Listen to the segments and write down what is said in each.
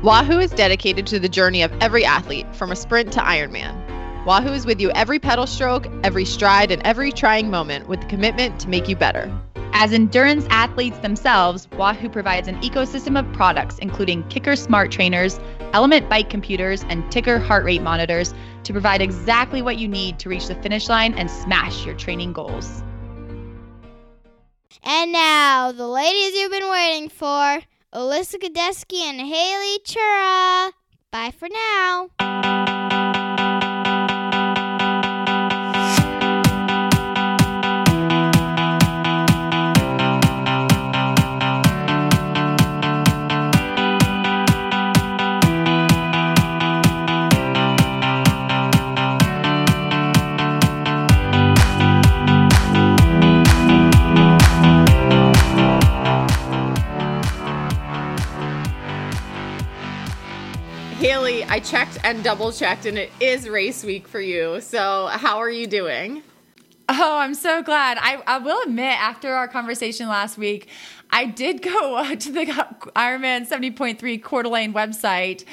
Wahoo is dedicated to the journey of every athlete, from a sprint to Ironman. Wahoo is with you every pedal stroke, every stride, and every trying moment with the commitment to make you better. As endurance athletes themselves, Wahoo provides an ecosystem of products including KICKR Smart Trainers, ELEMNT Bike computers, and TICKR heart rate monitors to provide exactly what you need to reach the finish line and smash your training goals. And now, the ladies you've been waiting for Alyssa Godesky and Haley Chura. Bye for now. Checked and double checked, and it is race week for you. So, how are you doing? Oh, I'm so glad. I, I will admit, after our conversation last week, I did go uh, to the Ironman 70.3 Coeur d'Alene website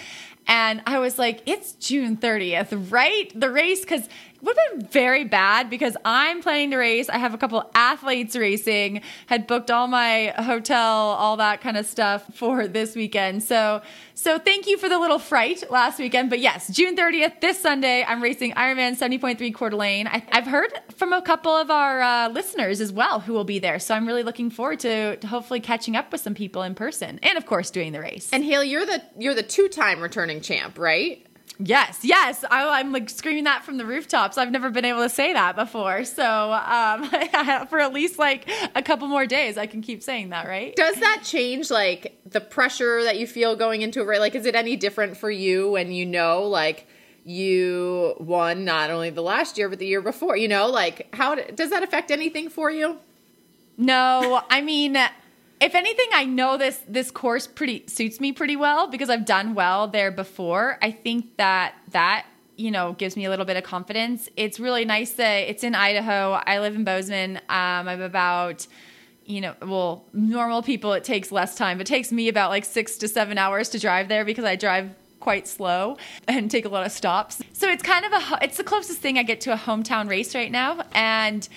and I was like, it's June 30th, right? The race, because would have been very bad because I'm planning to race. I have a couple athletes racing, had booked all my hotel, all that kind of stuff for this weekend. So, so thank you for the little fright last weekend. But yes, June 30th, this Sunday, I'm racing Ironman 70.3 Coeur d'Alene. I, have heard from a couple of our uh, listeners as well who will be there. So I'm really looking forward to, to hopefully catching up with some people in person and of course doing the race. And Haley, you're the you're the two time returning champ, right? Yes, yes. I, am like screaming that from the rooftops. I've never been able to say that before. So um, for at least like a couple more days, I can keep saying that, right? Does that change like the pressure that you feel going into it? Right? Like, is it any different for you when you know like you won not only the last year but the year before? You know, like how does that affect anything for you? No, I mean if anything, I know this this course pretty suits me pretty well because I've done well there before. I think that that you know gives me a little bit of confidence. It's really nice that it's in Idaho. I live in Bozeman. Um, I'm about you know, well, normal people it takes less time. It takes me about like six to seven hours to drive there because I drive quite slow and take a lot of stops. So it's kind of a it's the closest thing I get to a hometown race right now, and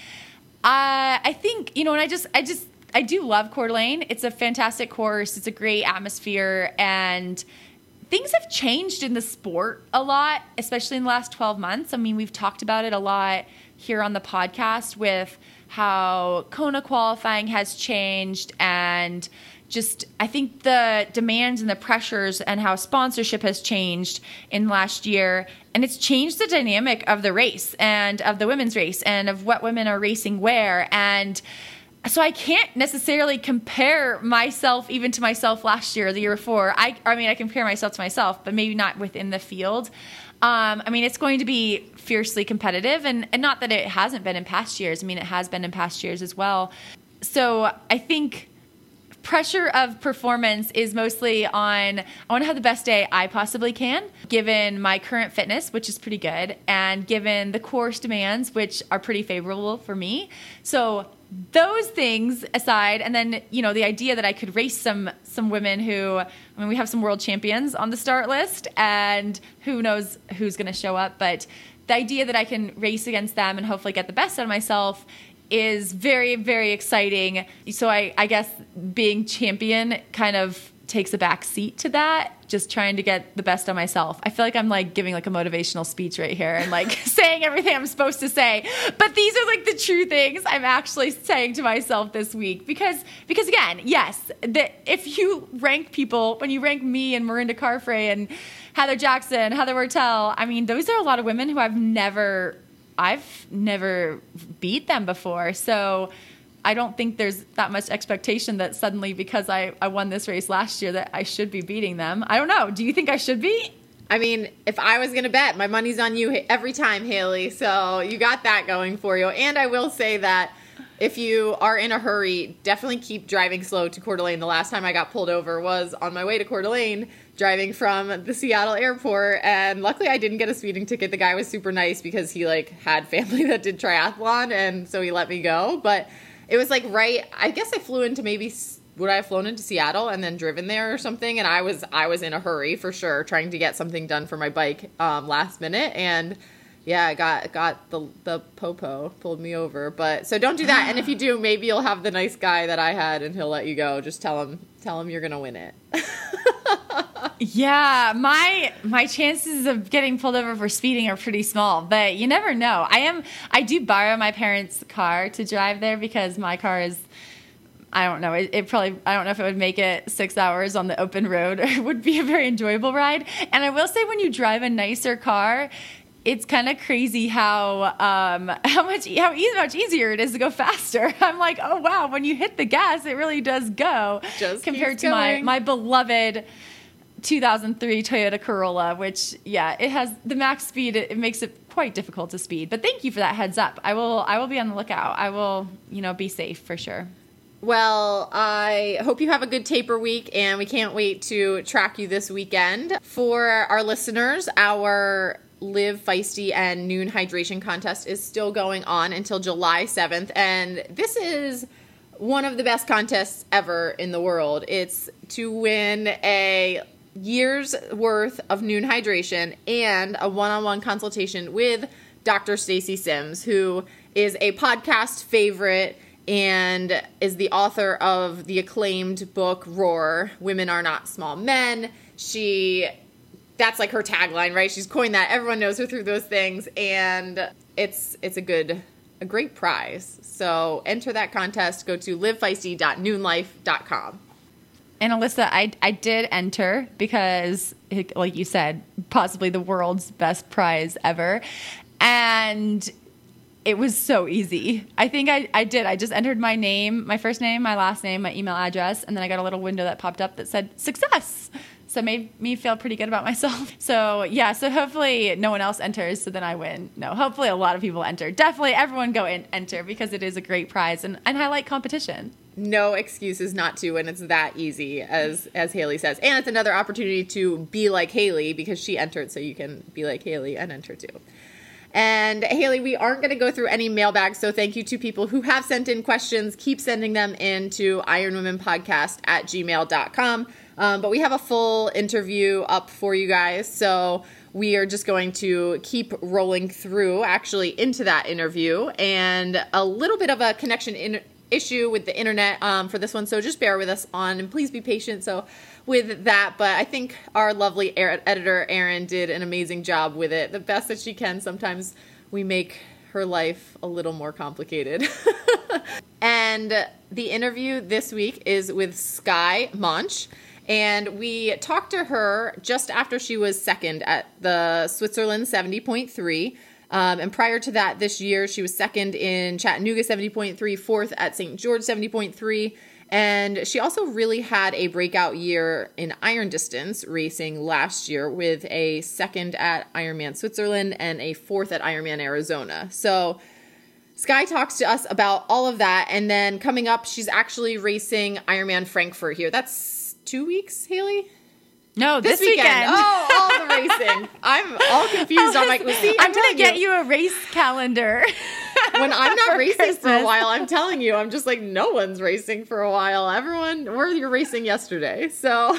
I I think you know, and I just I just I do love Coeur d'Alene. It's a fantastic course. It's a great atmosphere and things have changed in the sport a lot, especially in the last 12 months. I mean, we've talked about it a lot here on the podcast with how Kona qualifying has changed and just I think the demands and the pressures and how sponsorship has changed in last year and it's changed the dynamic of the race and of the women's race and of what women are racing where and so I can't necessarily compare myself even to myself last year or the year before. I, I mean, I compare myself to myself, but maybe not within the field. Um, I mean, it's going to be fiercely competitive, and, and not that it hasn't been in past years. I mean, it has been in past years as well. So I think pressure of performance is mostly on I want to have the best day I possibly can, given my current fitness, which is pretty good, and given the course demands, which are pretty favorable for me. So those things aside and then you know the idea that i could race some some women who i mean we have some world champions on the start list and who knows who's going to show up but the idea that i can race against them and hopefully get the best out of myself is very very exciting. So i i guess being champion kind of takes a back seat to that just trying to get the best of myself. I feel like i'm like giving like a motivational speech right here and like saying everything i'm supposed to say. But these are like the true things i'm actually saying to myself this week because because again yes that if you rank people when you rank me and Mirinda Carfrae and Heather Jackson Heather Wurtele I mean those are a lot of women who I've never I've never beat them before. So I don't think there's that much expectation that suddenly because I, I won this race last year that I should be beating them. I don't know. Do you think I should be? I mean, if I was going to bet, my money's on you every time, Haley. So you got that going for you. And I will say that if you are in a hurry, definitely keep driving slow to Coeur d'Alene. The last time I got pulled over was on my way to Coeur d'Alene, driving from the Seattle airport. And luckily, I didn't get a speeding ticket. The guy was super nice because he like had family that did triathlon, and so he let me go. But it was like right. I guess I flew into maybe would I have flown into Seattle and then driven there or something? And I was I was in a hurry for sure, trying to get something done for my bike um, last minute, and yeah, I got got the the popo pulled me over. But so don't do that. and if you do, maybe you'll have the nice guy that I had, and he'll let you go. Just tell him tell him you're gonna win it. yeah, my my chances of getting pulled over for speeding are pretty small, but you never know. I am I do borrow my parents' car to drive there because my car is I don't know. It, it, probably, I don't know if it would make it six hours on the open road. It would be a very enjoyable ride. And I will say, when you drive a nicer car, it's kind of crazy how um, how much how easy, much easier it is to go faster. I'm like, oh wow, when you hit the gas, it really does go. Just compared to my my beloved 2003 Toyota Corolla, which yeah, it has the max speed. It, it, makes it quite difficult to speed. But thank you for that heads up. I will I will be on the lookout. I will you know be safe for sure. Well, I hope you have a good taper week, and we can't wait to track you this weekend. For our listeners, our Live Feisty and Nuun Hydration Contest is still going on until July 7th, and this is one of the best contests ever in the world. It's to win a year's worth of nuun hydration and a one-on-one consultation with Dr. Stacy Sims, who is a podcast favorite and is the author of the acclaimed book Roar: Women Are Not Small Men. She that's like her tagline, right? She's coined that. Everyone knows her through those things and it's it's a good a great prize. So enter that contest. Go to livefeisty.nuunlife.com. And Alyssa, I, I did enter because, like you said, possibly the world's best prize ever. And it was so easy. I think I, I did. I just entered my name, my first name, my last name, my email address, and then I got a little window that popped up that said success. So it made me feel pretty good about myself. So yeah, so hopefully no one else enters, so then I win. No, hopefully a lot of people enter. Definitely everyone go and enter because it is a great prize and, and I like competition no excuses not to and it's that easy as as haley says and it's another opportunity to be like haley because she entered so you can be like haley and enter too and haley we aren't going to go through any mailbags so thank you to people who have sent in questions keep sending them in to ironwomenpodcast at gmail.com um, but we have a full interview up for you guys so we are just going to keep rolling through actually into that interview and a little bit of a connection in issue with the internet um, for this one, so just bear with us on and please be patient. So with that, but I think our lovely editor Erin did an amazing job with it, the best that she can. Sometimes we make her life a little more complicated. and the interview this week is with Skye Moench. And we talked to her just after she was second at the Switzerland 70.3. Um, and prior to that, this year, she was second in Chattanooga 70.3, fourth at St. George 70.3. And she also really had a breakout year in iron distance racing last year with a second at Ironman Switzerland and a fourth at Ironman Arizona. So Skye talks to us about all of that. And then coming up, she's actually racing Ironman Frankfurt here. That's two weeks, Haley? No, this, this weekend. weekend. Oh, all the racing. I'm all confused. I'm like, see, I'm, I'm gonna get you. you a race calendar. when I'm not racing Christmas. for a while, I'm telling you, I'm just like, no one's racing for a while. Everyone, where you're racing yesterday. So,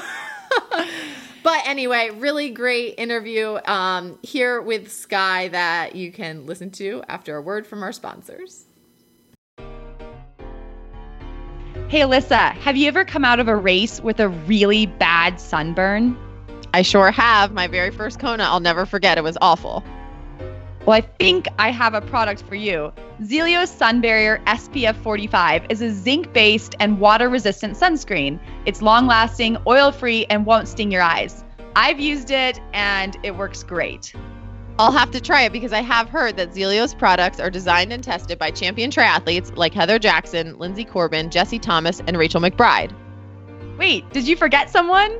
but anyway, really great interview um, here with Skye that you can listen to after a word from our sponsors. Hey, Alyssa, have you ever come out of a race with a really bad sunburn? I sure have. My very first Kona, I'll never forget. It was awful. Well, I think I have a product for you. Zealios Sun Barrier SPF 45 is a zinc based and water resistant sunscreen. It's long lasting, oil free, and won't sting your eyes. I've used it and it works great. I'll have to try it because I have heard that Zealios products are designed and tested by champion triathletes like Heather Jackson, Linsey Corbin, Jesse Thomas, and Rachel McBride. Wait, did you forget someone?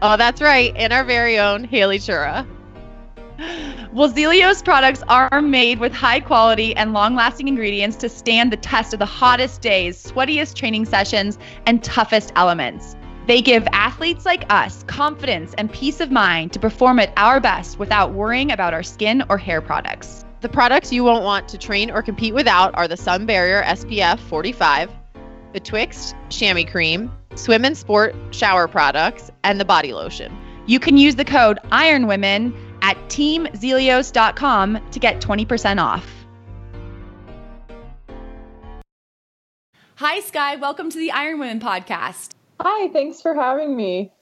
Oh, that's right, and our very own Haley Chura. Well, Zealios products are made with high quality and long lasting ingredients to stand the test of the hottest days, sweatiest training sessions, and toughest elements. They give athletes like us confidence and peace of mind to perform at our best without worrying about our skin or hair products. The products you won't want to train or compete without are the Sun Barrier SPF 45, the Twixt Chamois Cream, Swim and Sport shower products, and the body lotion. You can use the code IRONWOMEN at teamzealios.com to get 20% off. Hi, Skye. Welcome to the Iron Women podcast. Hi, thanks for having me.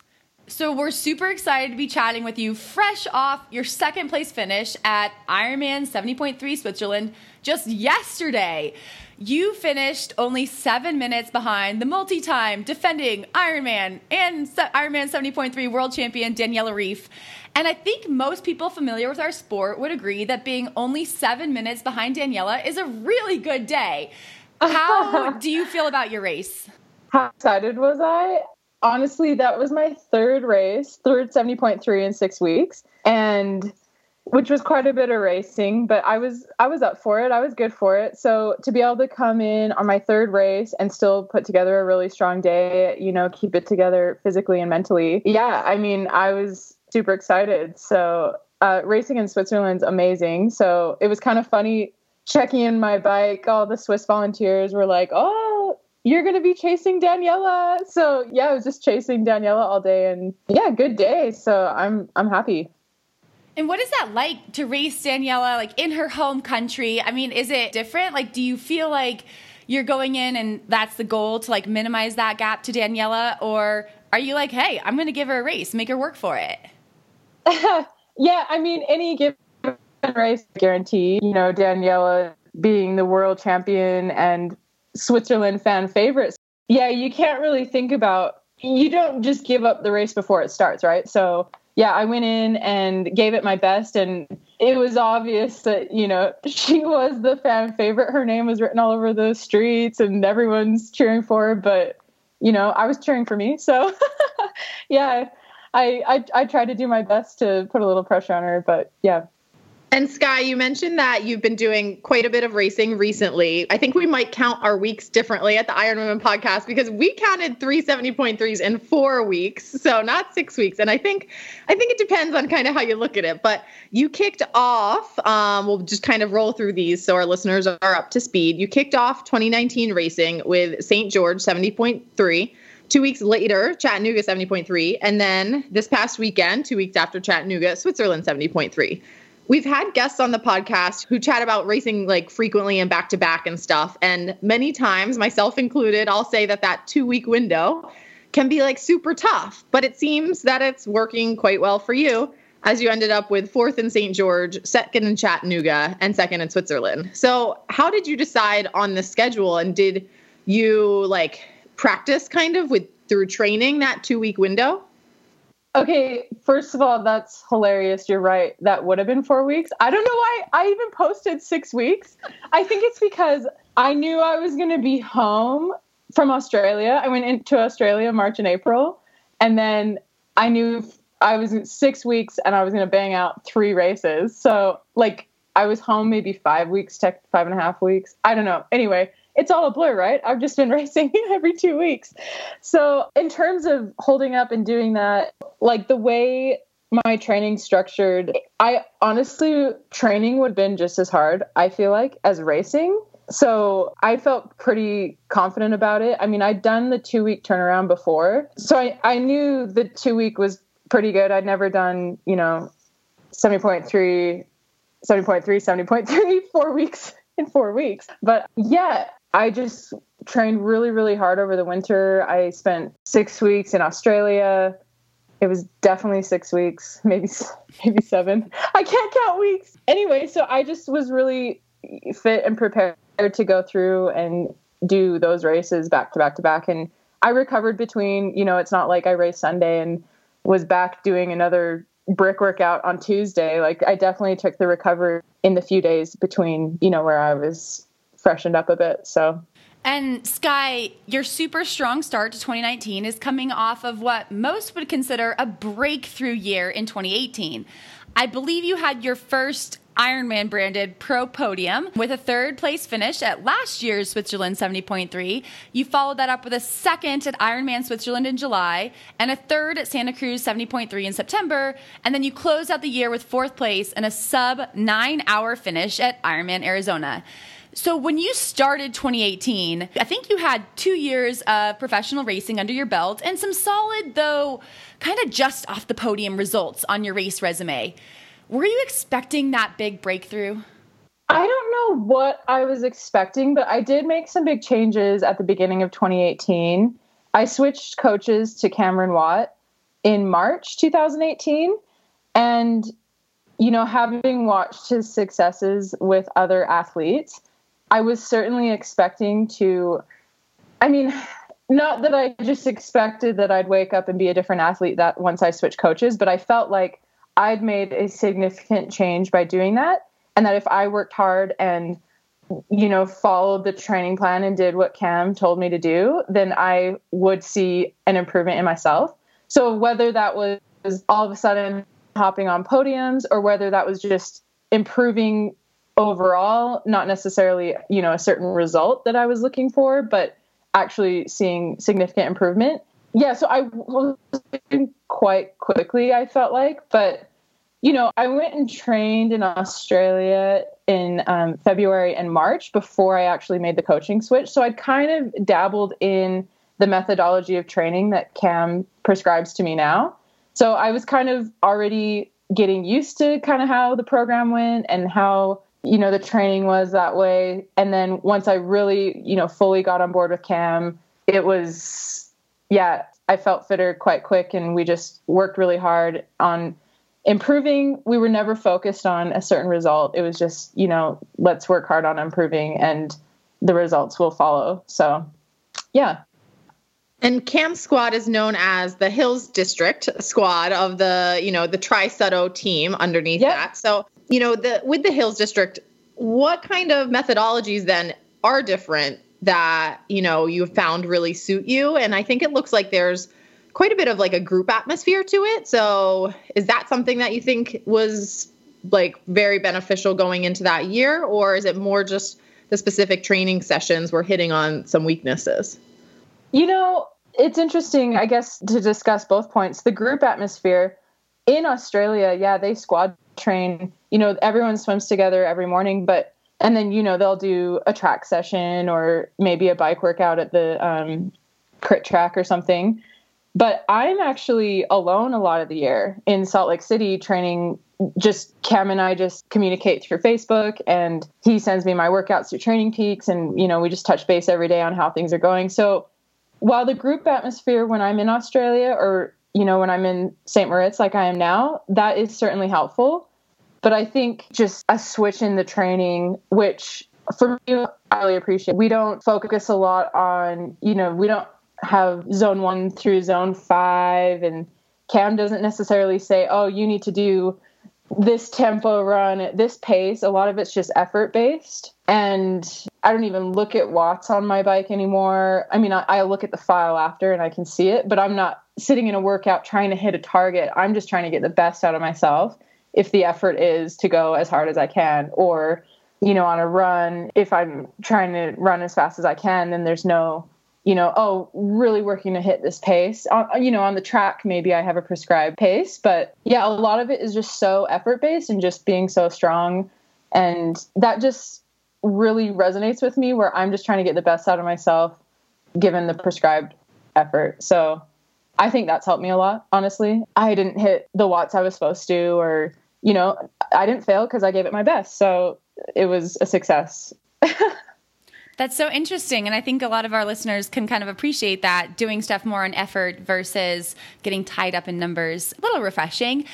So, we're super excited to be chatting with you fresh off your second place finish at Ironman 70.3 Switzerland just yesterday. You finished only seven minutes behind the multi time defending Ironman and Ironman 70.3 world champion Daniela Ryf. And I think most people familiar with our sport would agree that being only seven minutes behind Daniela is a really good day. How do you feel about your race? How excited was I? Honestly, that was my third race, third 70.3 in six weeks. And which was quite a bit of racing, but I was I was up for it. I was good for it. So to be able to come in on my third race and still put together a really strong day, you know, keep it together physically and mentally. Yeah, I mean, I was super excited. So uh, racing in Switzerland's amazing. So it was kind of funny checking in my bike. All the Swiss volunteers were like, "Oh, you're going to be chasing Daniela." So yeah, I was just chasing Daniela all day, and yeah, good day. So I'm I'm happy. And what is that like to race Daniela like in her home country? I mean, is it different? Like, do you feel like you're going in and that's the goal to like minimize that gap to Daniela, or are you like, hey, I'm going to give her a race, make her work for it? yeah, I mean, any given race guarantee, you know, Daniela being the world champion and Switzerland fan favorites. Yeah, you can't really think about you don't just give up the race before it starts, right? So, yeah, I went in and gave it my best and it was obvious that, you know, she was the fan favorite. Her name was written all over the streets and everyone's cheering for her, but you know, I was cheering for me. So, yeah, I, I I tried to do my best to put a little pressure on her, but yeah. And Skye, you mentioned that you've been doing quite a bit of racing recently. I think we might count our weeks differently at the Iron Women podcast because we counted three 70.3s in four weeks, so not six weeks. And I think I think it depends on kind of how you look at it. But you kicked off, um, we'll just kind of roll through these so our listeners are up to speed. You kicked off 2019 racing with St. George 70.3. Two weeks later, Chattanooga 70.3. And then this past weekend, two weeks after Chattanooga, Switzerland 70.3. We've had guests on the podcast who chat about racing like frequently and back to back and stuff. And many times, myself included, I'll say that that two week window can be like super tough. But it seems that it's working quite well for you as you ended up with fourth in St. George, second in Chattanooga, and second in Switzerland. So, how did you decide on the schedule? And did you like practice kind of with through training that two week window? Okay, first of all, that's hilarious. You're right. That would have been four weeks. I don't know why I even posted six weeks. I think it's because I knew I was going to be home from Australia. I went into Australia March and April. And then I knew I was six weeks and I was going to bang out three races. So, like, I was home maybe five weeks, tech, five and a half weeks. I don't know. Anyway, it's all a blur, right? I've just been racing every two weeks. So, in terms of holding up and doing that, like the way my training structured, I honestly, training would have been just as hard, I feel like, as racing. So I felt pretty confident about it. I mean, I'd done the two week turnaround before. So I, I knew the two week was pretty good. I'd never done, you know, 70.3, 70.3, 70.3, four weeks in four weeks. But yeah, I just trained really, really hard over the winter. I spent six weeks in Australia. It was definitely six weeks, maybe maybe seven. I can't count weeks. Anyway, so I just was really fit and prepared to go through and do those races back to back to back. And I recovered between, you know, it's not like I raced Sunday and was back doing another brick workout on Tuesday. Like I definitely took the recovery in the few days between, you know, where I was freshened up a bit. So and Skye, your super strong start to 2019 is coming off of what most would consider a breakthrough year in 2018. I believe you had your first Ironman branded pro podium with a third place finish at last year's Switzerland 70.3. You followed that up with a second at Ironman Switzerland in July and a third at Santa Cruz 70.3 in September. And then you closed out the year with fourth place and a sub nine hour finish at Ironman Arizona. So when you started 2018, I think you had two years of professional racing under your belt and some solid, though kind of just off the podium results on your race resume. Were you expecting that big breakthrough? I don't know what I was expecting, but I did make some big changes at the beginning of 2018. I switched coaches to Cameron Watt in March 2018. And, you know, having watched his successes with other athletes, I was certainly expecting to, I mean, not that I just expected that I'd wake up and be a different athlete that once I switched coaches, but I felt like I'd made a significant change by doing that. And that if I worked hard and, you know, followed the training plan and did what Cam told me to do, then I would see an improvement in myself. So whether that was all of a sudden hopping on podiums or whether that was just improving overall, not necessarily, you know, a certain result that I was looking for, but actually seeing significant improvement. Yeah, so I was quite quickly, I felt like, but you know, I went and trained in Australia in um, February and March before I actually made the coaching switch. So I'd kind of dabbled in the methodology of training that Cam prescribes to me now. So I was kind of already getting used to kind of how the program went and how you know the training was that way. And then once i really you know fully got on board with cam it was yeah i felt fitter quite quick. And we just worked really hard on improving. We were never focused on a certain result. It was just you know let's work hard on improving and the results will follow. So yeah. And Cam Squad is known as the Hills District Squad of the, you know, the Trisutto team underneath yep. that. So you know, the with the Hills District, what kind of methodologies then are different that you know you've found really suit you? And I think it looks like there's quite a bit of like a group atmosphere to it. So is that something that you think was like very beneficial going into that year, or is it more just the specific training sessions were hitting on some weaknesses? You know, it's interesting, I guess, to discuss both points. The group atmosphere in Australia, yeah, they squad train, you know, everyone swims together every morning, but and then you know they'll do a track session or maybe a bike workout at the um, crit track or something. But I'm actually alone a lot of the year in Salt Lake City training. Just Cam and I just communicate through Facebook, and he sends me my workouts through Training Peaks, and you know we just touch base every day on how things are going. So while the group atmosphere when I'm in Australia or you know when I'm in St. Moritz like I am now, that is certainly helpful. But I think just a switch in the training, which for me, I really appreciate. We don't focus a lot on, you know, we don't have zone one through zone five, and Cam doesn't necessarily say, oh, you need to do this tempo run at this pace. A lot of it's just effort based. And I don't even look at watts on my bike anymore. I mean, I, I, look at the file after and I can see it, but I'm not sitting in a workout trying to hit a target. I'm just trying to get the best out of myself if the effort is to go as hard as I can or you know on a run if I'm trying to run as fast as I can then there's no you know oh really working to hit this pace. On, you know on the track maybe I have a prescribed pace but yeah a lot of it is just so effort based and just being so strong. And that just really resonates with me where I'm just trying to get the best out of myself given the prescribed effort. So I think that's helped me a lot, honestly. I didn't hit the watts I was supposed to, or, you know, I didn't fail because I gave it my best. So it was a success. That's so interesting. And I think a lot of our listeners can kind of appreciate that doing stuff more on effort versus getting tied up in numbers. A little refreshing.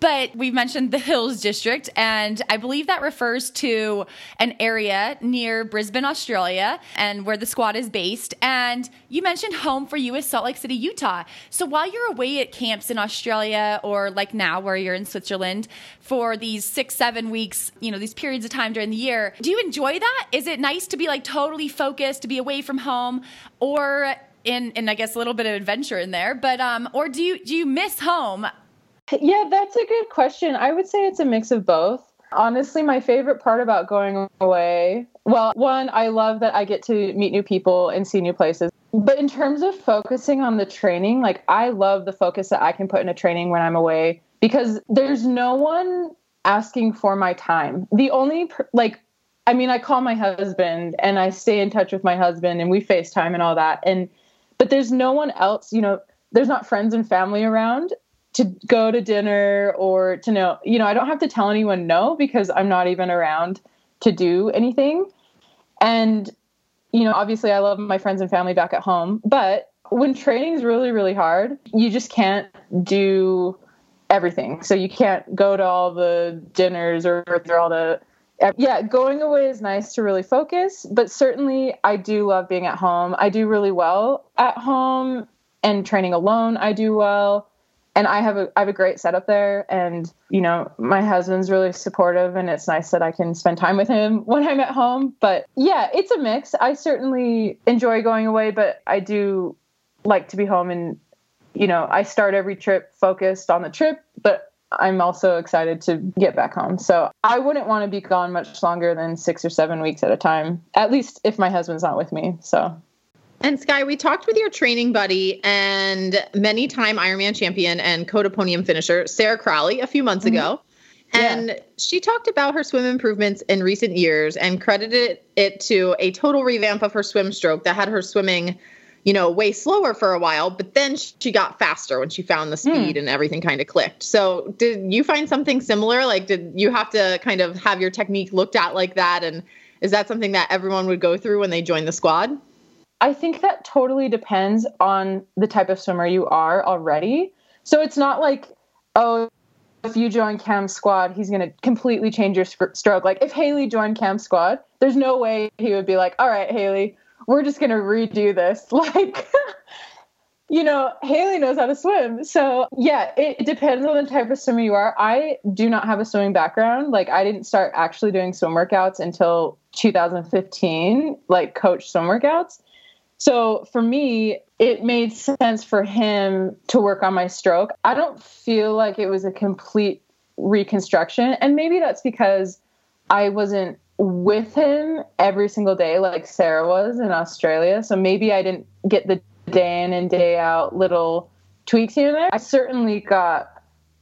But we mentioned the Hills District, and I believe that refers to an area near Brisbane, Australia, and where the squad is based. And you mentioned home for you is Salt Lake City, Utah. So while you're away at camps in Australia, or like now where you're in Switzerland for these six, seven weeks, you know, these periods of time during the year, do you enjoy that? Is it nice to be like totally focused, to be away from home, or in, in I guess a little bit of adventure in there, but um, or do you do you miss home? Yeah, that's a good question. I would say it's a mix of both. Honestly, my favorite part about going away, well, one, I love that I get to meet new people and see new places. But in terms of focusing on the training, like I love the focus that I can put in a training when I'm away because there's no one asking for my time. The only, like, I mean, I call my husband and I stay in touch with my husband and we FaceTime and all that. And, but there's no one else, you know, there's not friends and family around to go to dinner or to know, you know, I don't have to tell anyone no because I'm not even around to do anything. And, you know, obviously I love my friends and family back at home, but when training is really, really hard, you just can't do everything. So you can't go to all the dinners or all the yeah, going away is nice to really focus, but certainly I do love being at home. I do really well at home and training alone I do well and I have a I have a great setup there, and you know my husband's really supportive, and it's nice that I can spend time with him when I'm at home. But yeah, it's a mix. I certainly enjoy going away, but I do like to be home, and you know I start every trip focused on the trip, but I'm also excited to get back home. So I wouldn't want to be gone much longer than six or seven weeks at a time, at least if my husband's not with me. So and Skye, we talked with your training buddy and many time Ironman champion and Kona podium finisher, Sarah Crowley, a few months mm-hmm. ago. And yeah. she talked about her swim improvements in recent years and credited it to a total revamp of her swim stroke that had her swimming, you know, way slower for a while, but then she got faster when she found the hmm. speed mm. and everything kind of clicked. So, did you find something similar? Like, did you have to kind of have your technique looked at like that? And is that something that everyone would go through when they join the squad? I think that totally depends on the type of swimmer you are already. So it's not like, oh, if you join Cam Squad, he's going to completely change your stroke. Like if Haley joined Cam Squad, there's no way he would be like, all right, Haley, we're just going to redo this. Like, you know, Haley knows how to swim. So yeah, it, it depends on the type of swimmer you are. I do not have a swimming background. Like I didn't start actually doing swim workouts until 2015, like coach swim workouts. So for me, it made sense for him to work on my stroke. I don't feel like it was a complete reconstruction. And maybe that's because I wasn't with him every single day like Sarah was in Australia. So maybe I didn't get the day in and day out little tweaks here and there. I certainly got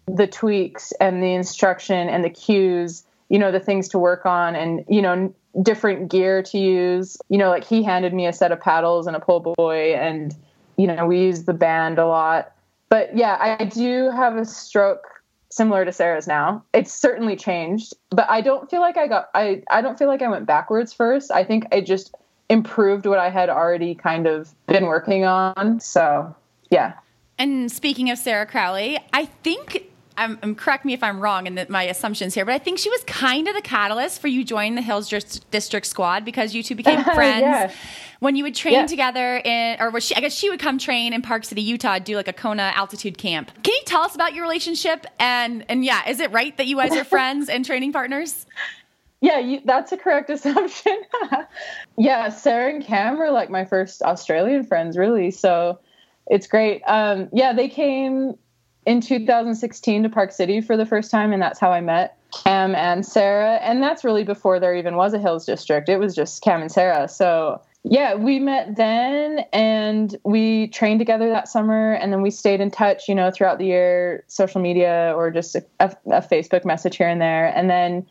the tweaks and the instruction and the cues, you know, the things to work on and, you know, different gear to use. You know, like he handed me a set of paddles and a pull boy and you know, we use the band a lot. But yeah, I do have a stroke similar to Sarah's now. It's certainly changed, but I don't feel like I got I I don't feel like I went backwards first. I think I just improved what I had already kind of been working on. So, yeah. And speaking of Sarah Crowley, I think I'm, I'm, correct me if I'm wrong in the, my assumptions here, but I think she was kind of the catalyst for you joining the Hills District squad because you two became friends yeah. when you would train yeah. together in, or she, I guess she would come train in Park City, Utah, do like a Kona altitude camp. Can you tell us about your relationship? And and yeah, is it right that you guys are friends and training partners? Yeah, you, that's a correct assumption. yeah, Sarah and Cam are like my first Australian friends, really. So it's great. Um, yeah, they came in 2016 to Park City for the first time, and that's how I met Cam and Sarah. And that's really before there even was a Hills District. It was just Cam and Sarah. So yeah, we met then and we trained together that summer and then we stayed in touch, you know, throughout the year, social media or just a, a, a Facebook message here and there. And then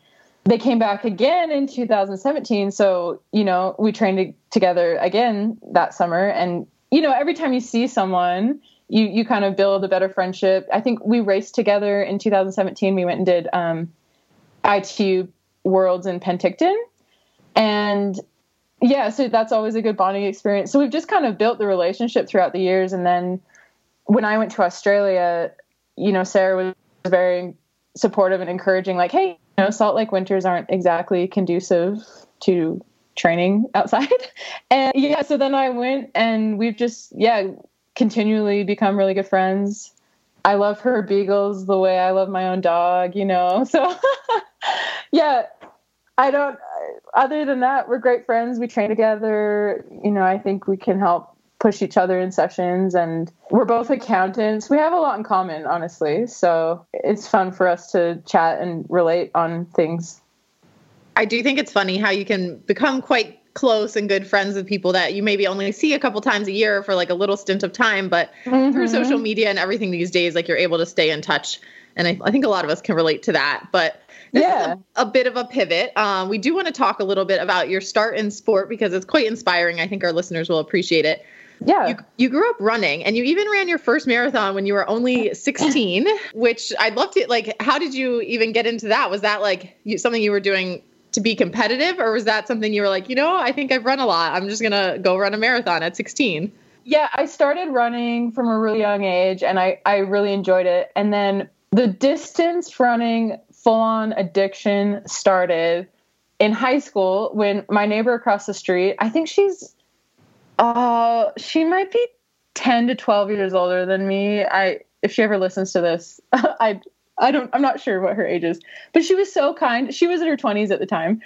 they came back again in 2017. So, you know, we trained together again that summer. And, you know, every time you see someone, you you kind of build a better friendship. I think we raced together in 2017. We went and did um, ITU Worlds in Penticton, and yeah, so that's always a good bonding experience. So we've just kind of built the relationship throughout the years. And then when I went to Australia, you know, Sarah was very supportive and encouraging, like, hey, you know, Salt Lake winters aren't exactly conducive to training outside. and yeah, so then I went and we've just, yeah, continually become really good friends. I love her beagles the way I love my own dog, you know. So yeah, I don't other than that, we're great friends. We train together. You know, I think we can help push each other in sessions and we're both accountants. We have a lot in common, honestly. So it's fun for us to chat and relate on things. I do think it's funny how you can become quite close and good friends with people that you maybe only see a couple times a year for like a little stint of time, but mm-hmm. through social media and everything these days, like you're able to stay in touch. And I, I think a lot of us can relate to that. But this yeah. is a, a, bit of a pivot. Um, we do want to talk a little bit about your start in sport because it's quite inspiring. I think our listeners will appreciate it. Yeah. You, you grew up running and you even ran your first marathon when you were only 16, which I'd love to like how did you even get into that? Was that like you, something you were doing to be competitive or was that something you were like, you know, I think I've run a lot. I'm just to go run a marathon at 16? Yeah, I started running from a really young age and I I really enjoyed it. And then the distance running full on addiction started in high school when my neighbor across the street, I think she's uh she might be 10 to 12 years older than me. I if she ever listens to this, I I don't I'm not sure what her age is, but she was so kind. She was in her 20s at the time.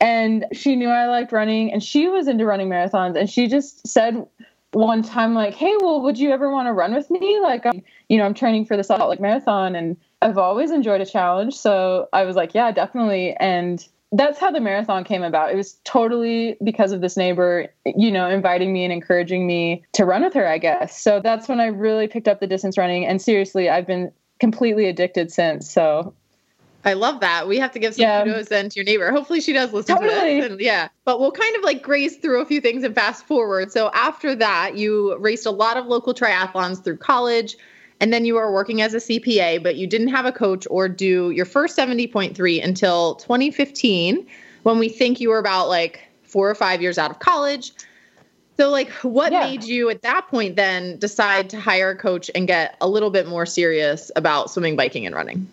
And she knew I liked running and she was into running marathons and she just said one time like, "Hey, well, would you ever want to run with me? Like, I'm, you know, I'm training for the Salt Lake Marathon and I've always enjoyed a challenge." So, I was like, "Yeah, definitely." And that's how the marathon came about. It was totally because of this neighbor, you know, inviting me and encouraging me to run with her, I guess. So that's when I really picked up the distance running. And seriously, I've been completely addicted since. So I love that. We have to give some yeah. kudos then to your neighbor. Hopefully she does listen totally. to this. And yeah. But we'll kind of like graze through a few things and fast forward. So after that, you raced a lot of local triathlons through college. And then you were working as a CPA, but you didn't have a coach or do your first 70.3 until 2015, when we think you were about like four or five years out of college. So, like, what yeah. made you at that point then decide to hire a coach and get a little bit more serious about swimming, biking, and running?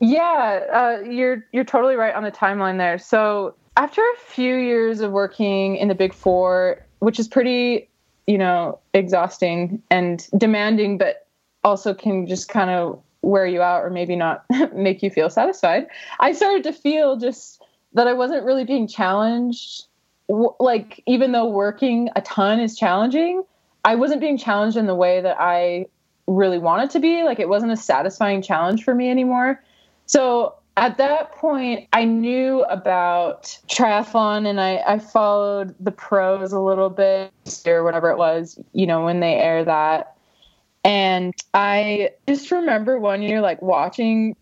Yeah, uh, you're you're totally right on the timeline there. So, after a few years of working in the Big Four, which is pretty, you know, exhausting and demanding, but also can just kind of wear you out or maybe not make you feel satisfied, I started to feel just that I wasn't really being challenged like even though working a ton is challenging, I wasn't being challenged in the way that I really wanted to be. Like it wasn't a satisfying challenge for me anymore. So at that point, I knew about triathlon and I, I followed the pros a little bit or whatever it was, you know, when they air that. And I just remember one year like watching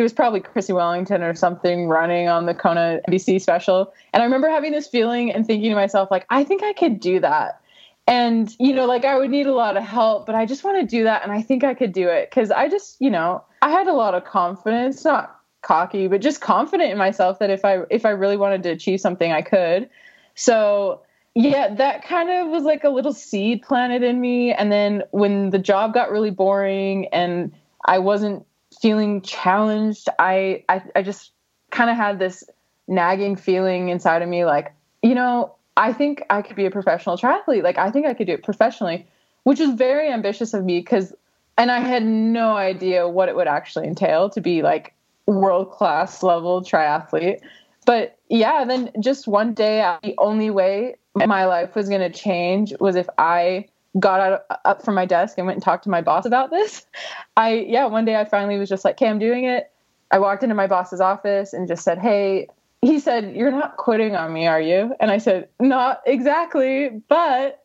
it was probably Chrissie Wellington or something running on the Kona NBC special. And I remember having this feeling and thinking to myself, like, I think I could do that. And, you know, like I would need a lot of help, but I just want to do that. And I think I could do it. Cause I just, you know, I had a lot of confidence, not cocky, but just confident in myself that if I, if I really wanted to achieve something, I could. So, yeah, that kind of was like a little seed planted in me. And then when the job got really boring and I wasn't feeling challenged. I I, I just kind of had this nagging feeling inside of me, like you know, I think I could be a professional triathlete. Like I think I could do it professionally, which is very ambitious of me because, and I had no idea what it would actually entail to be like world class level triathlete. But yeah, then just one day, the only way my life was going to change was if I got out up from my desk and went and talked to my boss about this. I yeah, one day I finally was just like, "Okay, I'm doing it." I walked into my boss's office and just said, "Hey." He said, "You're not quitting on me, are you?" And I said, "Not exactly, but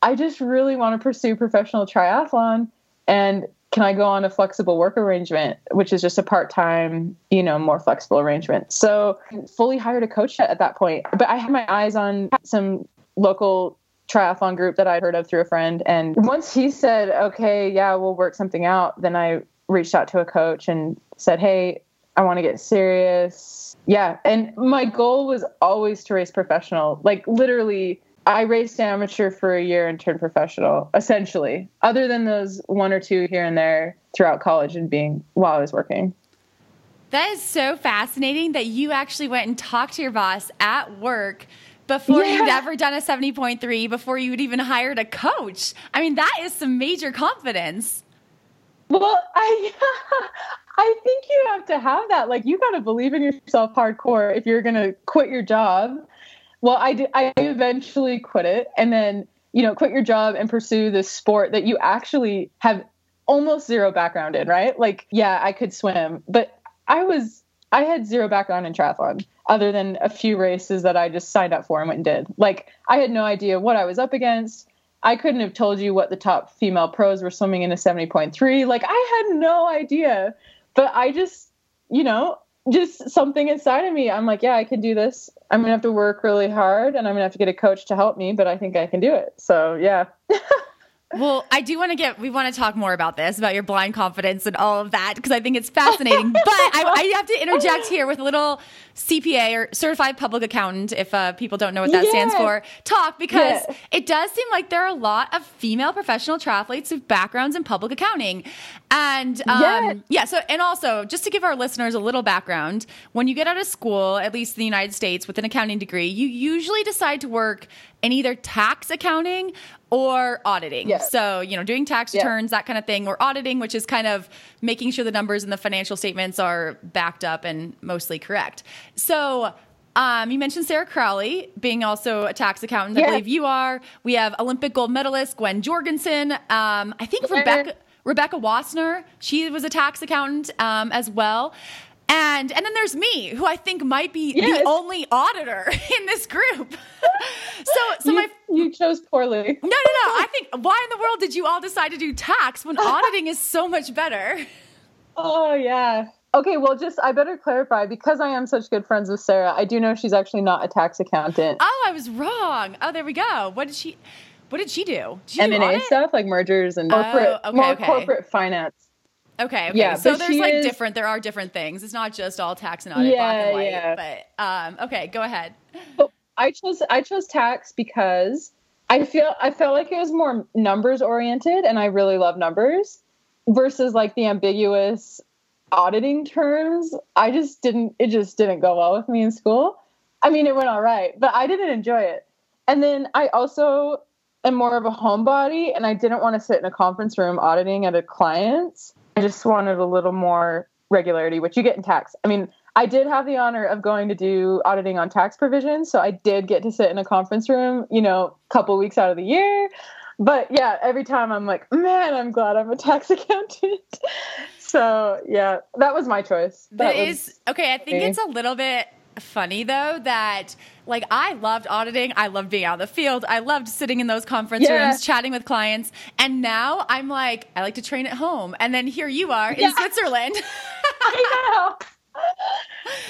I just really want to pursue professional triathlon and can I go on a flexible work arrangement, which is just a part-time, you know, more flexible arrangement. So fully hired a coach at that point. But I had my eyes on some local triathlon group that I'd heard of through a friend. And once he said, okay, yeah, we'll work something out, then I reached out to a coach and said, hey, I want to get serious. Yeah. And my goal was always to race professional. Like literally, I raced amateur for a year and turned professional, essentially, other than those one or two here and there throughout college and being while I was working. That is so fascinating that you actually went and talked to your boss at work before Yeah. you'd ever done a 70.3, before you'd even hired a coach. I mean, that is some major confidence. Well, I I think you have to have that. Like you got to believe in yourself hardcore if you're going to quit your job. Well, I did I eventually quit it and then, you know, quit your job and pursue this sport that you actually have almost zero background in, right? Like, yeah, I could swim, but I was I had zero background in triathlon other than a few races that I just signed up for and went and did. Like, I had no idea what I was up against. I couldn't have told you what the top female pros were swimming in a 70.3. Like, I had no idea. But I just, you know, just something inside of me. I'm like, yeah, I can do this. I'm going to have to work really hard and I'm going to have to get a coach to help me, but I think I can do it. So, yeah. Well, I do want to get, we want to talk more about this, about your blind confidence and all of that, because I think it's fascinating. but I, I have to interject here with a little CPA or certified public accountant, if uh, people don't know what that stands for, talk, because Yeah. it does seem like there are a lot of female professional triathletes with backgrounds in public accounting. And um, Yeah. yeah, so, and also, just to give our listeners a little background, when you get out of school, at least in the United States, with an accounting degree, you usually decide to work in either tax accounting or auditing. Yeah. So, you know, doing tax Yeah. returns, that kind of thing, or auditing, which is kind of making sure the numbers in the financial statements are backed up and mostly correct. So, um, you mentioned Sarah Crowley being also a tax accountant. I believe you are. We have Olympic gold medalist Gwen Jorgensen. Um, I think Yeah. Rebecca Rebecca Wassner. She was a tax accountant um, as well. And and then there's me, who I think might be Yes. the only auditor in this group. so so you, my you chose poorly. no, no, no. I think why in the world did you all decide to do tax when auditing is so much better? Oh yeah. Okay, well just I better clarify because I am such good friends with Sarah. I do know she's actually not a tax accountant. Oh, I was wrong. Oh, there we go. What did she? What did she do? M and A stuff like mergers and Oh, corporate, okay, more okay. corporate finance. Okay, okay. Yeah, so there's like is- different. There are different things. It's not just all tax and audit, black Yeah, and white. yeah. But um, okay, go ahead. I chose I chose tax because I feel I felt like it was more numbers oriented and I really love numbers versus like the ambiguous auditing terms. I just didn't it just didn't go well with me in school. I mean it went all right, but I didn't enjoy it. And then I also am more of a homebody and I didn't want to sit in a conference room auditing at a client's. I just wanted a little more regularity, which you get in tax. I mean, I did have the honor of going to do auditing on tax provisions, so I did get to sit in a conference room, you know, a couple weeks out of the year. But yeah, every time I'm like, man, I'm glad I'm a tax accountant. So yeah, that was my choice. That That is was- okay. I think okay. it's a little bit funny though that like I loved auditing. I loved being out in the field. I loved sitting in those conference Yeah. rooms, chatting with clients. And now I'm like, I like to train at home. And then here you are in Yeah. Switzerland. I know.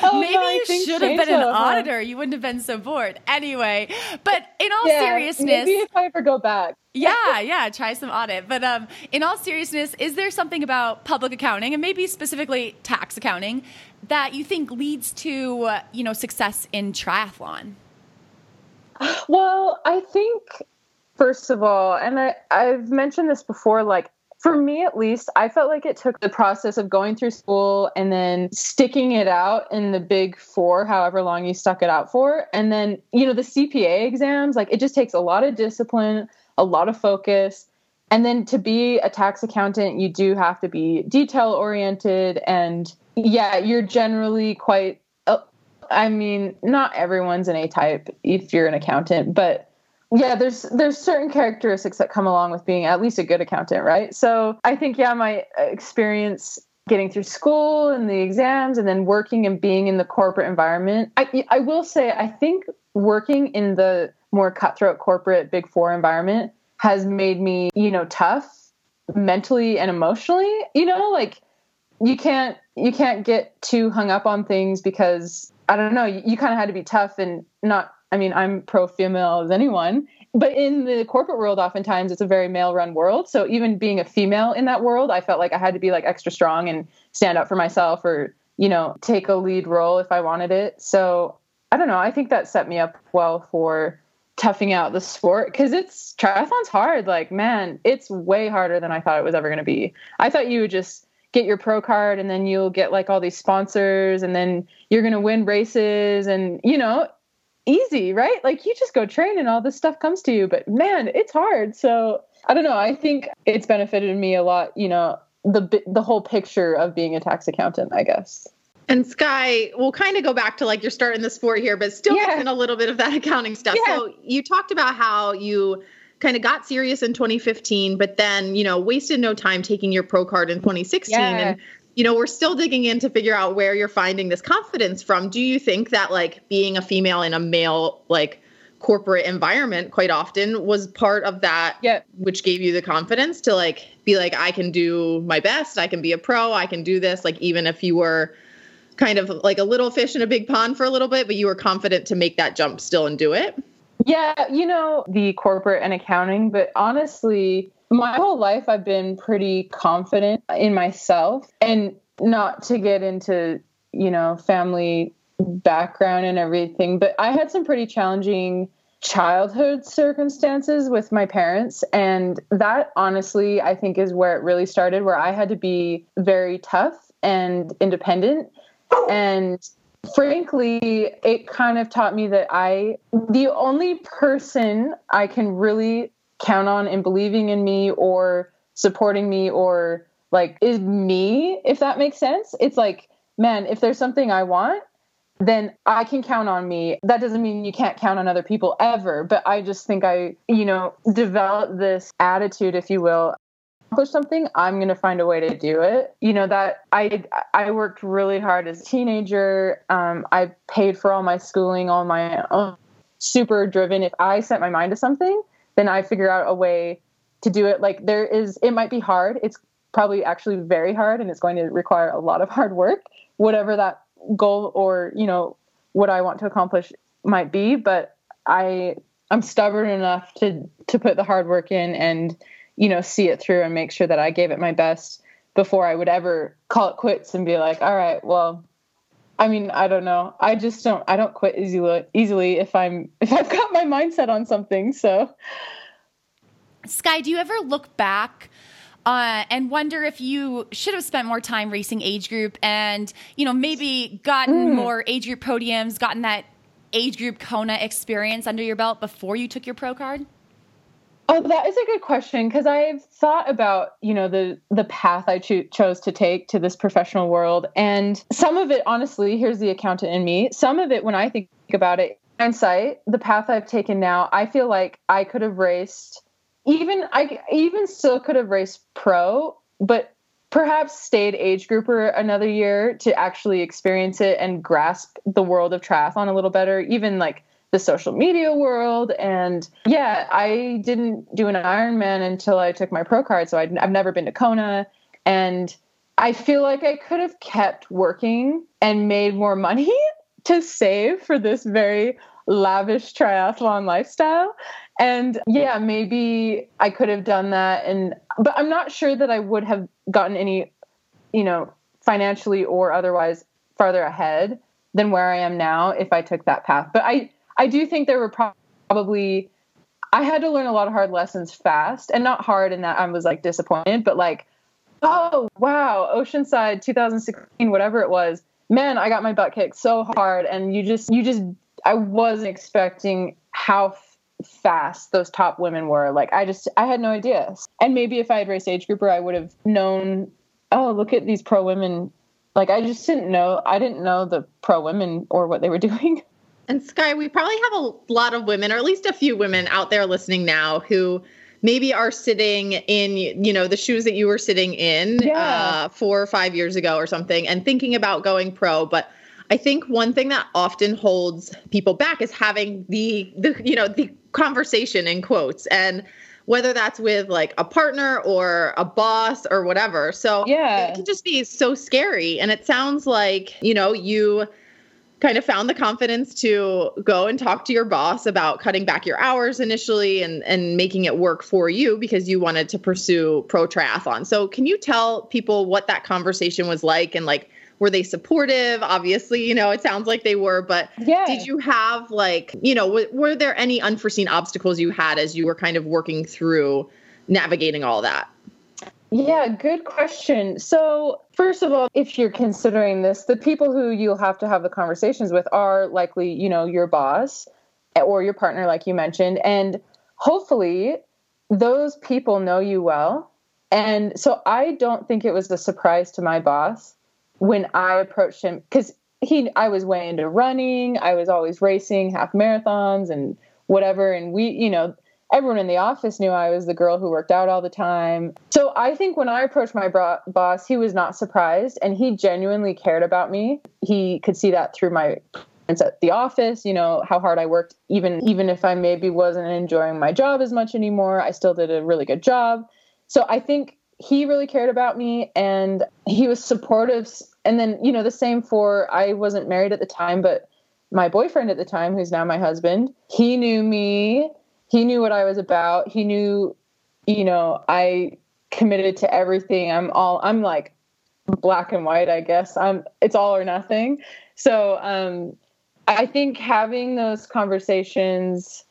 Oh, Maybe no, you should have been an auditor. You wouldn't have been so bored. Anyway, but in all Yeah, seriousness, maybe if I ever go back. yeah, yeah, try some audit. But um, in all seriousness, is there something about public accounting and maybe specifically tax accounting that you think leads to uh, you know success in triathlon? Well, I think first of all, and I, I've mentioned this before, like for me at least, I felt like it took the process of going through school and then sticking it out in the big four, however long you stuck it out for. And then, you know, the CPA exams, like it just takes a lot of discipline, a lot of focus. And then to be a tax accountant, you do have to be detail oriented. And yeah, you're generally quite uh, I mean, not everyone's an A type if you're an accountant, but yeah, there's there's certain characteristics that come along with being at least a good accountant, right? So I think yeah, my experience getting through school and the exams and then working and being in the corporate environment. I I will say I think working in the more cutthroat corporate big 4 environment has made me, you know, tough mentally and emotionally, you know, like you can't you can't get too hung up on things because I don't know, you, you kind of had to be tough and not I mean, I'm pro female as anyone, but in the corporate world oftentimes it's a very male run world. So even being a female in that world, I felt like I had to be like extra strong and stand up for myself or you know, take a lead role if I wanted it. So I don't know. I think that set me up well for toughing out the sport because it's triathlon's hard. Like, man, it's way harder than I thought it was ever going to be. I thought you would just get your pro card and then you'll get like all these sponsors and then you're going to win races and, you know, easy, right? Like you just go train and all this stuff comes to you. But man, it's hard. So I don't know. I think it's benefited me a lot, you know, the the whole picture of being a tax accountant, I guess. And Skye, we'll kind of go back to like you're starting the sport here, but still Yeah. in a little bit of that accounting stuff. Yeah. So you talked about how you kind of got serious in 2015, but then, you know, wasted no time taking your pro card in 2016. Yeah. And, you know, we're still digging in to figure out where you're finding this confidence from. Do you think that like being a female in a male, like, corporate environment quite often was part of that Yeah. which gave you the confidence to like be like i can do my best i can be a pro i can do this like even if you were kind of like a little fish in a big pond for a little bit but you were confident to make that jump still and do it Yeah, you know, the corporate and accounting, but honestly, my whole life I've been pretty confident in myself and not to get into, you know, family background and everything, but I had some pretty challenging childhood circumstances with my parents and that honestly I think is where it really started where I had to be very tough and independent. And frankly, it kind of taught me that I, the only person I can really count on in believing in me or supporting me or like is me, if that makes sense. It's like, man, if there's something I want, then I can count on me. That doesn't mean you can't count on other people ever, but I just think I, you know, developed this attitude, if you will, accomplish something, I'm going to find a way to do it. You know that I I worked really hard as a teenager. Um, I paid for all my schooling, all my own. Super driven. If I set my mind to something, then I figure out a way to do it. Like there is, it might be hard. It's probably actually very hard, and it's going to require a lot of hard work. Whatever that goal or you know what I want to accomplish might be, but I I'm stubborn enough to to put the hard work in and you know see it through and make sure that I gave it my best before I would ever call it quits and be like, all right, well, I mean, I don't know. I just don't I don't quit easily easily if I'm if I've got my mindset on something. So Skye, do you ever look back uh, and wonder if you should have spent more time racing age group and, you know, maybe gotten more age group podiums, gotten that age group Kona experience under your belt before you took your pro card? Oh, that is a good question because I've thought about you know the the path I cho- chose to take to this professional world, and some of it, honestly, here's the accountant in me. Some of it, when I think about it, hindsight, the path I've taken now, I feel like I could have raced, even I even still could have raced pro, but perhaps stayed age grouper another year to actually experience it and grasp the world of triathlon a little better, even like the social media world. And yeah, I didn't do an Ironman until I took my pro card. So I'd, I've never been to Kona. And I feel like I could have kept working and made more money to save for this very lavish triathlon lifestyle. And yeah, maybe I could have done that. And, but I'm not sure that I would have gotten any, you know, financially or otherwise farther ahead than where I am now if I took that path. But I, I do think there were prob- probably I had to learn a lot of hard lessons fast, and not hard in that I was like disappointed, but like, oh wow, Oceanside 2016, whatever it was, man, I got my butt kicked so hard, and you just you just I wasn't expecting how f- fast those top women were. Like I just I had no idea, and maybe if I had raced age grouper, I would have known. Oh, look at these pro women. Like I just didn't know. I didn't know the pro women or what they were doing. And Skye, we probably have a lot of women, or at least a few women out there listening now who maybe are sitting in, you know, the shoes that you were sitting in Yeah. uh, four or five years ago or something and thinking about going pro. But I think one thing that often holds people back is having the, the you know, the conversation in quotes and whether that's with like a partner or a boss or whatever. So Yeah. it can just be so scary. And it sounds like, you know, you kind of found the confidence to go and talk to your boss about cutting back your hours initially and and making it work for you because you wanted to pursue pro triathlon. So can you tell people what that conversation was like and like were they supportive? Obviously, you know, it sounds like they were, but Yeah. did you have like, you know, w- were there any unforeseen obstacles you had as you were kind of working through navigating all that? Yeah, good question. So, first of all, if you're considering this, the people who you'll have to have the conversations with are likely, you know, your boss or your partner, like you mentioned. And hopefully, those people know you well. And so, I don't think it was a surprise to my boss when I approached him because he, I was way into running. I was always racing half marathons and whatever. And we, you know, everyone in the office knew I was the girl who worked out all the time. So I think when I approached my bro- boss, he was not surprised and he genuinely cared about me. He could see that through my performance at the office, you know, how hard I worked even even if I maybe wasn't enjoying my job as much anymore, I still did a really good job. So I think he really cared about me and he was supportive and then, you know, the same for I wasn't married at the time, but my boyfriend at the time, who's now my husband, he knew me he knew what I was about. He knew, you know, I committed to everything. I'm all I'm like black and white, I guess. I'm it's all or nothing. So um I think having those conversations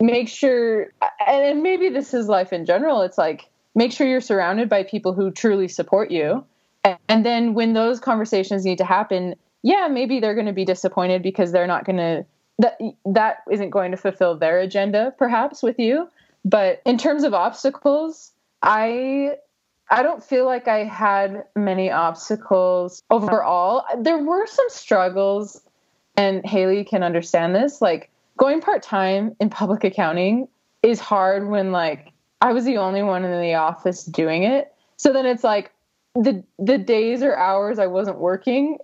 make sure and maybe this is life in general, it's like make sure you're surrounded by people who truly support you. And then when those conversations need to happen, yeah, maybe they're going to be disappointed because they're not going to that that isn't going to fulfill their agenda perhaps with you. But in terms of obstacles i i don't feel like i had many obstacles overall. There were some struggles and haley can understand this like going part-time in public accounting is hard when like i was the only one in the office doing it. So then it's like the the days or hours i wasn't working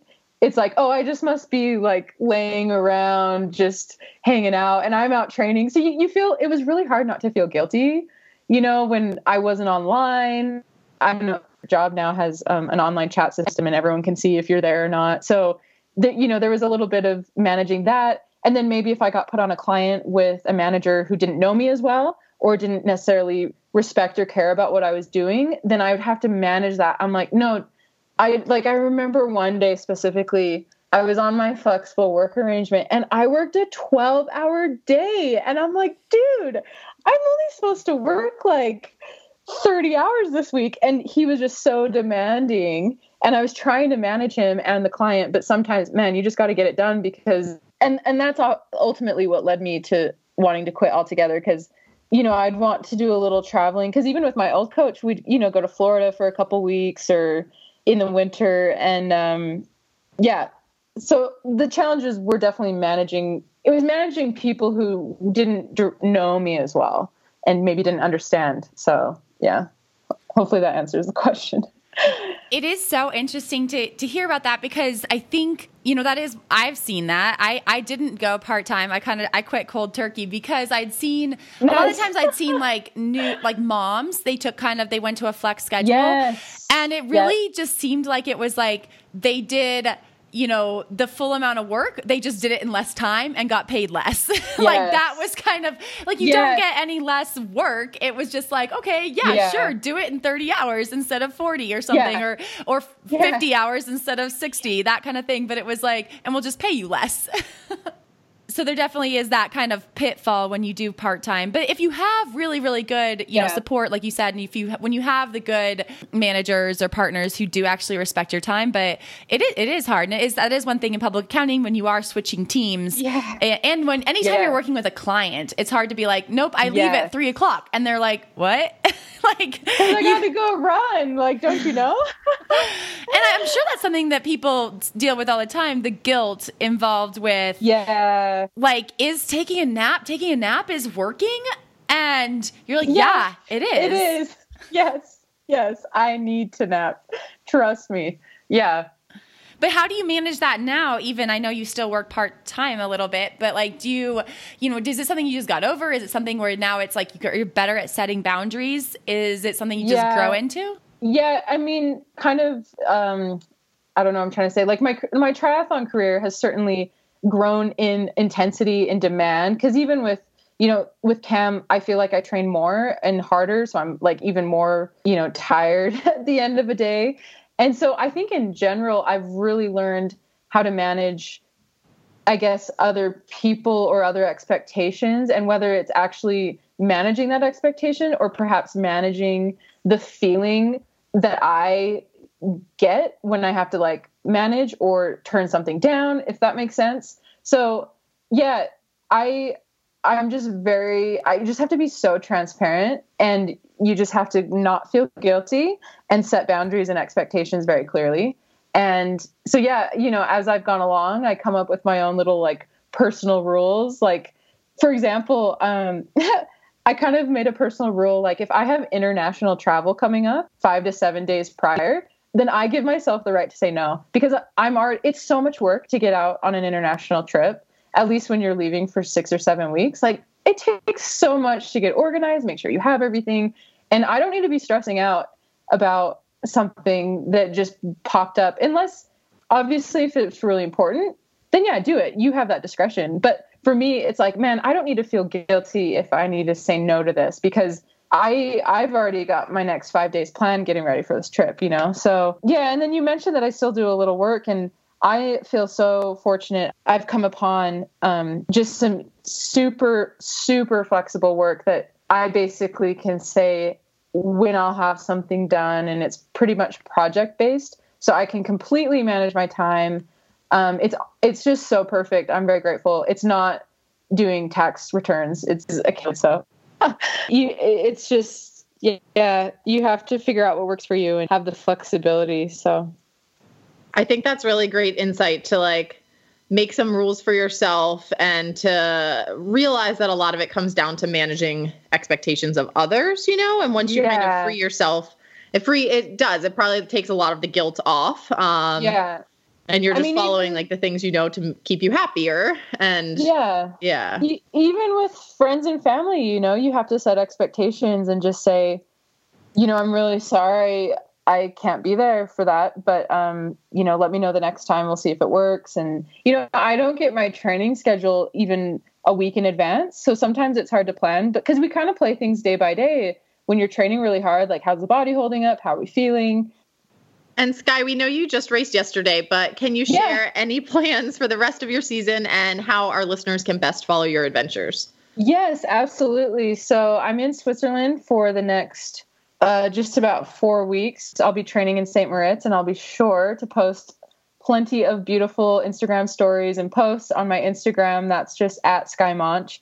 it's like, oh, I just must be like laying around, just hanging out, and I'm out training. So you, you feel it was really hard not to feel guilty, you know, when I wasn't online. I know job now has um, an online chat system, and everyone can see if you're there or not. So, you know, there was a little bit of managing that, and then maybe if I got put on a client with a manager who didn't know me as well or didn't necessarily respect or care about what I was doing, then I would have to manage that. I'm like, no, I like I remember one day specifically I was on my flexible work arrangement and I worked a 12 hour day and I'm like, dude, I'm only supposed to work like 30 hours this week. And he was just so demanding and I was trying to manage him and the client but sometimes man you just got to get it done because and and that's ultimately what led me to wanting to quit altogether because you know I'd want to do a little traveling because even with my old coach we'd you know go to Florida for a couple weeks or in the winter and um yeah. So the challenges were definitely managing it was managing people who didn't know me as well and maybe didn't understand. So yeah. Hopefully that answers the question it is so interesting to to hear about that because I think you know that is I've seen that I I didn't go part time I kind of I quit cold turkey because I'd seen a lot of times I'd seen like new like moms they took kind of they went to a flex schedule yes. and it really yes. just seemed like it was like they did you know the full amount of work they just did it in less time and got paid less yes. like that was kind of like you yes. don't get any less work it was just like okay yeah, yeah, sure do it in 30 hours instead of 40 or something yeah. or or 50 yeah. hours instead of 60 that kind of thing but it was like and we'll just pay you less so there definitely is that kind of pitfall when you do part time. But if you have really, really good, you yeah. know, support, like you said, and if you when you have the good managers or partners who do actually respect your time, but it is, it is hard, and it is that is one thing in public accounting when you are switching teams, yeah. and when anytime yeah. you're working with a client, it's hard to be like, nope, I leave at three o'clock, and they're like, what? like I got to go run. Like, don't you know? and I'm sure that's something that people deal with all the time. The guilt involved with yeah like is taking a nap taking a nap is working? And you're like yeah, yeah it is it is. yes yes i need to nap. Trust me. Yeah. But how do you manage that now? Even i know you still work part-time a little bit but like do you you know is it something you just got over? Is it something where now it's like you're better at setting boundaries? Is it something you just yeah. grow into? Yeah i mean kind of um i don't know i'm trying to say. Like my my triathlon career has certainly grown in intensity and demand. Because even with you know with cam i feel like i train more and harder so i'm like even more you know tired at the end of a day. And so I think in general, I've really learned how to manage, I guess, other people or other expectations, and whether it's actually managing that expectation or perhaps managing the feeling that I get when I have to like manage or turn something down, if that makes sense. So, yeah, I I'm just very I just have to be so transparent and you just have to not feel guilty and set boundaries and expectations very clearly. And so yeah, you know, as I've gone along, I come up with my own little like personal rules. Like for example, um I kind of made a personal rule like if I have international travel coming up 5 to 7 days prior, then I give myself the right to say no because I'm already it's so much work to get out on an international trip at least when you're leaving for 6 or 7 weeks. Like it takes so much to get organized, make sure you have everything. And I don't need to be stressing out about something that just popped up unless obviously if it's really important, then yeah, do it. You have that discretion. But for me, it's like, man, I don't need to feel guilty if I need to say no to this because I I've already got my next 5 days planned getting ready for this trip, you know. So, yeah, and then you mentioned that I still do a little work and I feel so fortunate. I've come upon um, just some super, super flexible work that I basically can say when I'll have something done, and it's pretty much project based. So I can completely manage my time. Um, it's it's just so perfect. I'm very grateful. It's not doing tax returns. It's a so you. It's just yeah. You have to figure out what works for you and have the flexibility. So I think that's really great insight to like make some rules for yourself and to realize that a lot of it comes down to managing expectations of others, you know, and once you yeah. kind of free yourself, it free it does. It probably takes a lot of the guilt off. Um Yeah. And you're just I mean, following even, like the things you know to keep you happier and Yeah. Yeah. Even with friends and family, you know, you have to set expectations and just say, you know, I'm really sorry. I can't be there for that, but um, you know, let me know the next time. We'll see if it works. And you know, I don't get my training schedule even a week in advance, so sometimes it's hard to plan. But because we kind of play things day by day, when you're training really hard, like how's the body holding up? How are we feeling? And Skye, we know you just raced yesterday, but can you share yeah. any plans for the rest of your season and how our listeners can best follow your adventures? Yes, absolutely. So I'm in Switzerland for the next uh, just about four weeks. I'll be training in St. Moritz, and I'll be sure to post plenty of beautiful Instagram stories and posts on my Instagram. That's just at Skye Moench.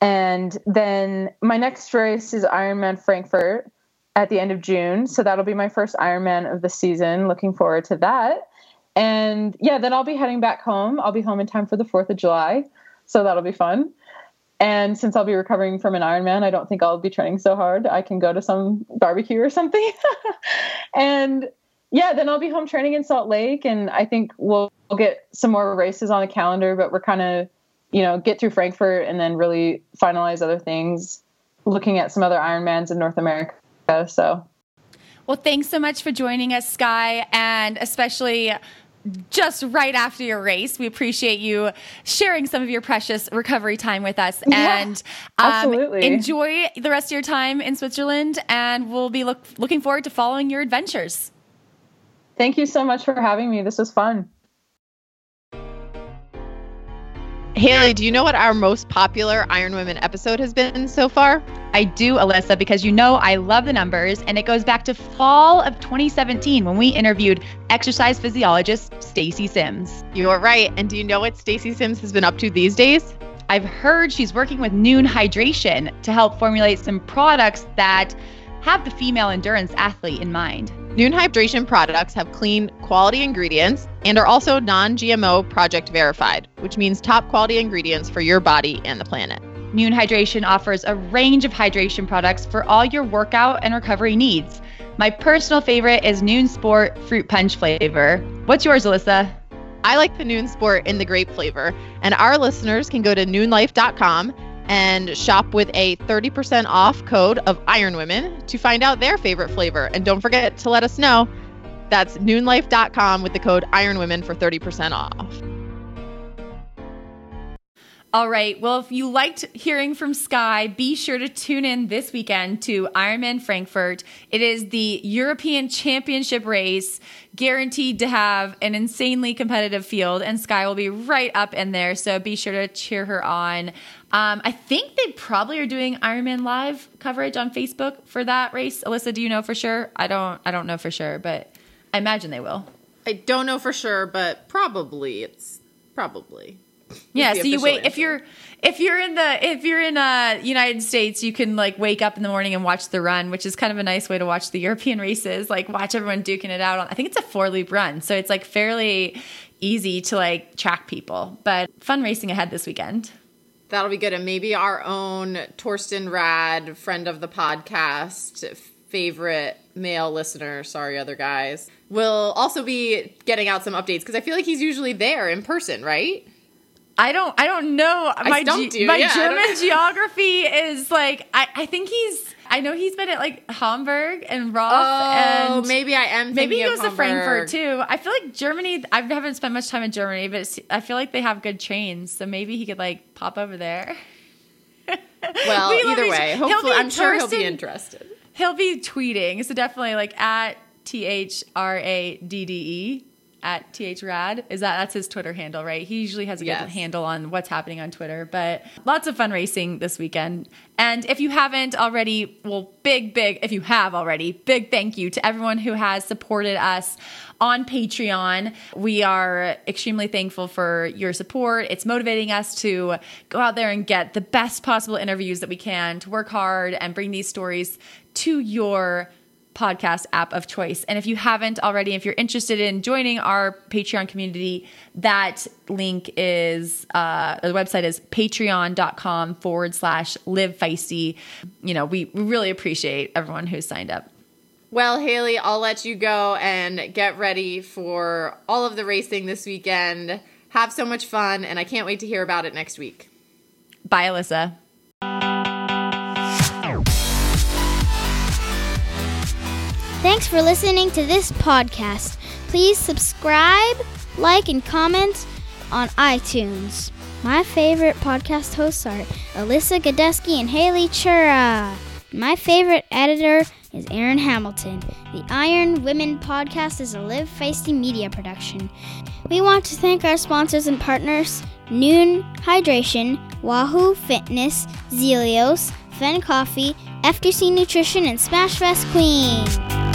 And then my next race is Ironman Frankfurt at the end of June. So that'll be my first Ironman of the season. Looking forward to that. And yeah, then I'll be heading back home. I'll be home in time for the 4th of July. So that'll be fun. And since I'll be recovering from an Ironman, I don't think I'll be training so hard. I can go to some barbecue or something. and yeah, then I'll be home training in Salt Lake. And I think we'll, we'll get some more races on the calendar, but we're kind of, you know, get through Frankfurt and then really finalize other things, looking at some other Ironmans in North America. So. Well, thanks so much for joining us, Skye, and especially just right after your race. We appreciate you sharing some of your precious recovery time with us. Yeah, and um, absolutely. enjoy the rest of your time in Switzerland. And we'll be look, looking forward to following your adventures. Thank you so much for having me. This was fun. Haley, do you know what our most popular Iron Women episode has been so far? I do, Alyssa, because you know I love the numbers, and it goes back to fall of 2017 when we interviewed exercise physiologist Stacy Sims. You are right. And do you know what Stacy Sims has been up to these days? I've heard she's working with Nuun Hydration to help formulate some products that have the female endurance athlete in mind. Nuun Hydration products have clean, quality ingredients and are also non GMO project verified, which means top quality ingredients for your body and the planet. Nuun Hydration offers a range of hydration products for all your workout and recovery needs. My personal favorite is Nuun Sport Fruit Punch flavor. What's yours, Alyssa? I like the Nuun Sport in the grape flavor, and our listeners can go to nuunlife.com and shop with a 30% off code of Iron Women to find out their favorite flavor. And don't forget to let us know. That's nuunlife.com with the code Iron Women for 30% off. All right. Well, if you liked hearing from Skye, be sure to tune in this weekend to Ironman Frankfurt. It is the European Championship race, guaranteed to have an insanely competitive field, and Skye will be right up in there. So be sure to cheer her on. Um, I think they probably are doing Ironman live coverage on Facebook for that race. Alyssa, do you know for sure? I don't. I don't know for sure, but I imagine they will. I don't know for sure, but probably it's probably. Yeah, so you wait if you're if you're in the if you're in uh United States, you can like wake up in the morning and watch the run, which is kind of a nice way to watch the European races, like watch everyone duking it out on I think it's a four loop run. So it's like fairly easy to like track people. But fun racing ahead this weekend. That'll be good. And maybe our own Thorsten Radde, friend of the podcast, favorite male listener, sorry, other guys, will also be getting out some updates because I feel like he's usually there in person, right? I don't I don't know. my ge- you. my Yeah, German geography is like I, I think he's I know he's been at like Hamburg and Roth Oh, and maybe I am. Maybe he goes to Frankfurt too. I feel like Germany. I haven't spent much time in Germany, but I feel like they have good trains. So maybe he could like pop over there. Well, We either way, hopefully, I'm sure he'll be interested. He'll be tweeting. So definitely like at T H R A D D E at thrad Is that that's his Twitter handle, right? He usually has a good Yes. handle on what's happening on Twitter. But lots of fun racing this weekend. And if you haven't already, well, big, big, if you have already, big thank you to everyone who has supported us on Patreon. We are extremely thankful for your support. It's motivating us to go out there and get the best possible interviews that we can, to work hard and bring these stories to your podcast app of choice. And if you haven't already, if you're interested in joining our Patreon community, that link is uh, the website is patreon.com forward slash live feisty. You know, we, we really appreciate everyone who's signed up. Well, Haley, I'll let you go and get ready for all of the racing this weekend. Have so much fun, and I can't wait to hear about it next week. Bye, Alyssa. Thanks for listening to this podcast. Please subscribe, like, and comment on iTunes. My favorite podcast hosts are Alyssa Godesky and Haley Chura. My favorite editor is Aaron Hamilton. The Iron Women podcast is a Live Feisty media production. We want to thank our sponsors and partners Nuun Hydration, Wahoo Fitness, Zealios, Fen Coffee, FTC Nutrition, and Smashfest Queen.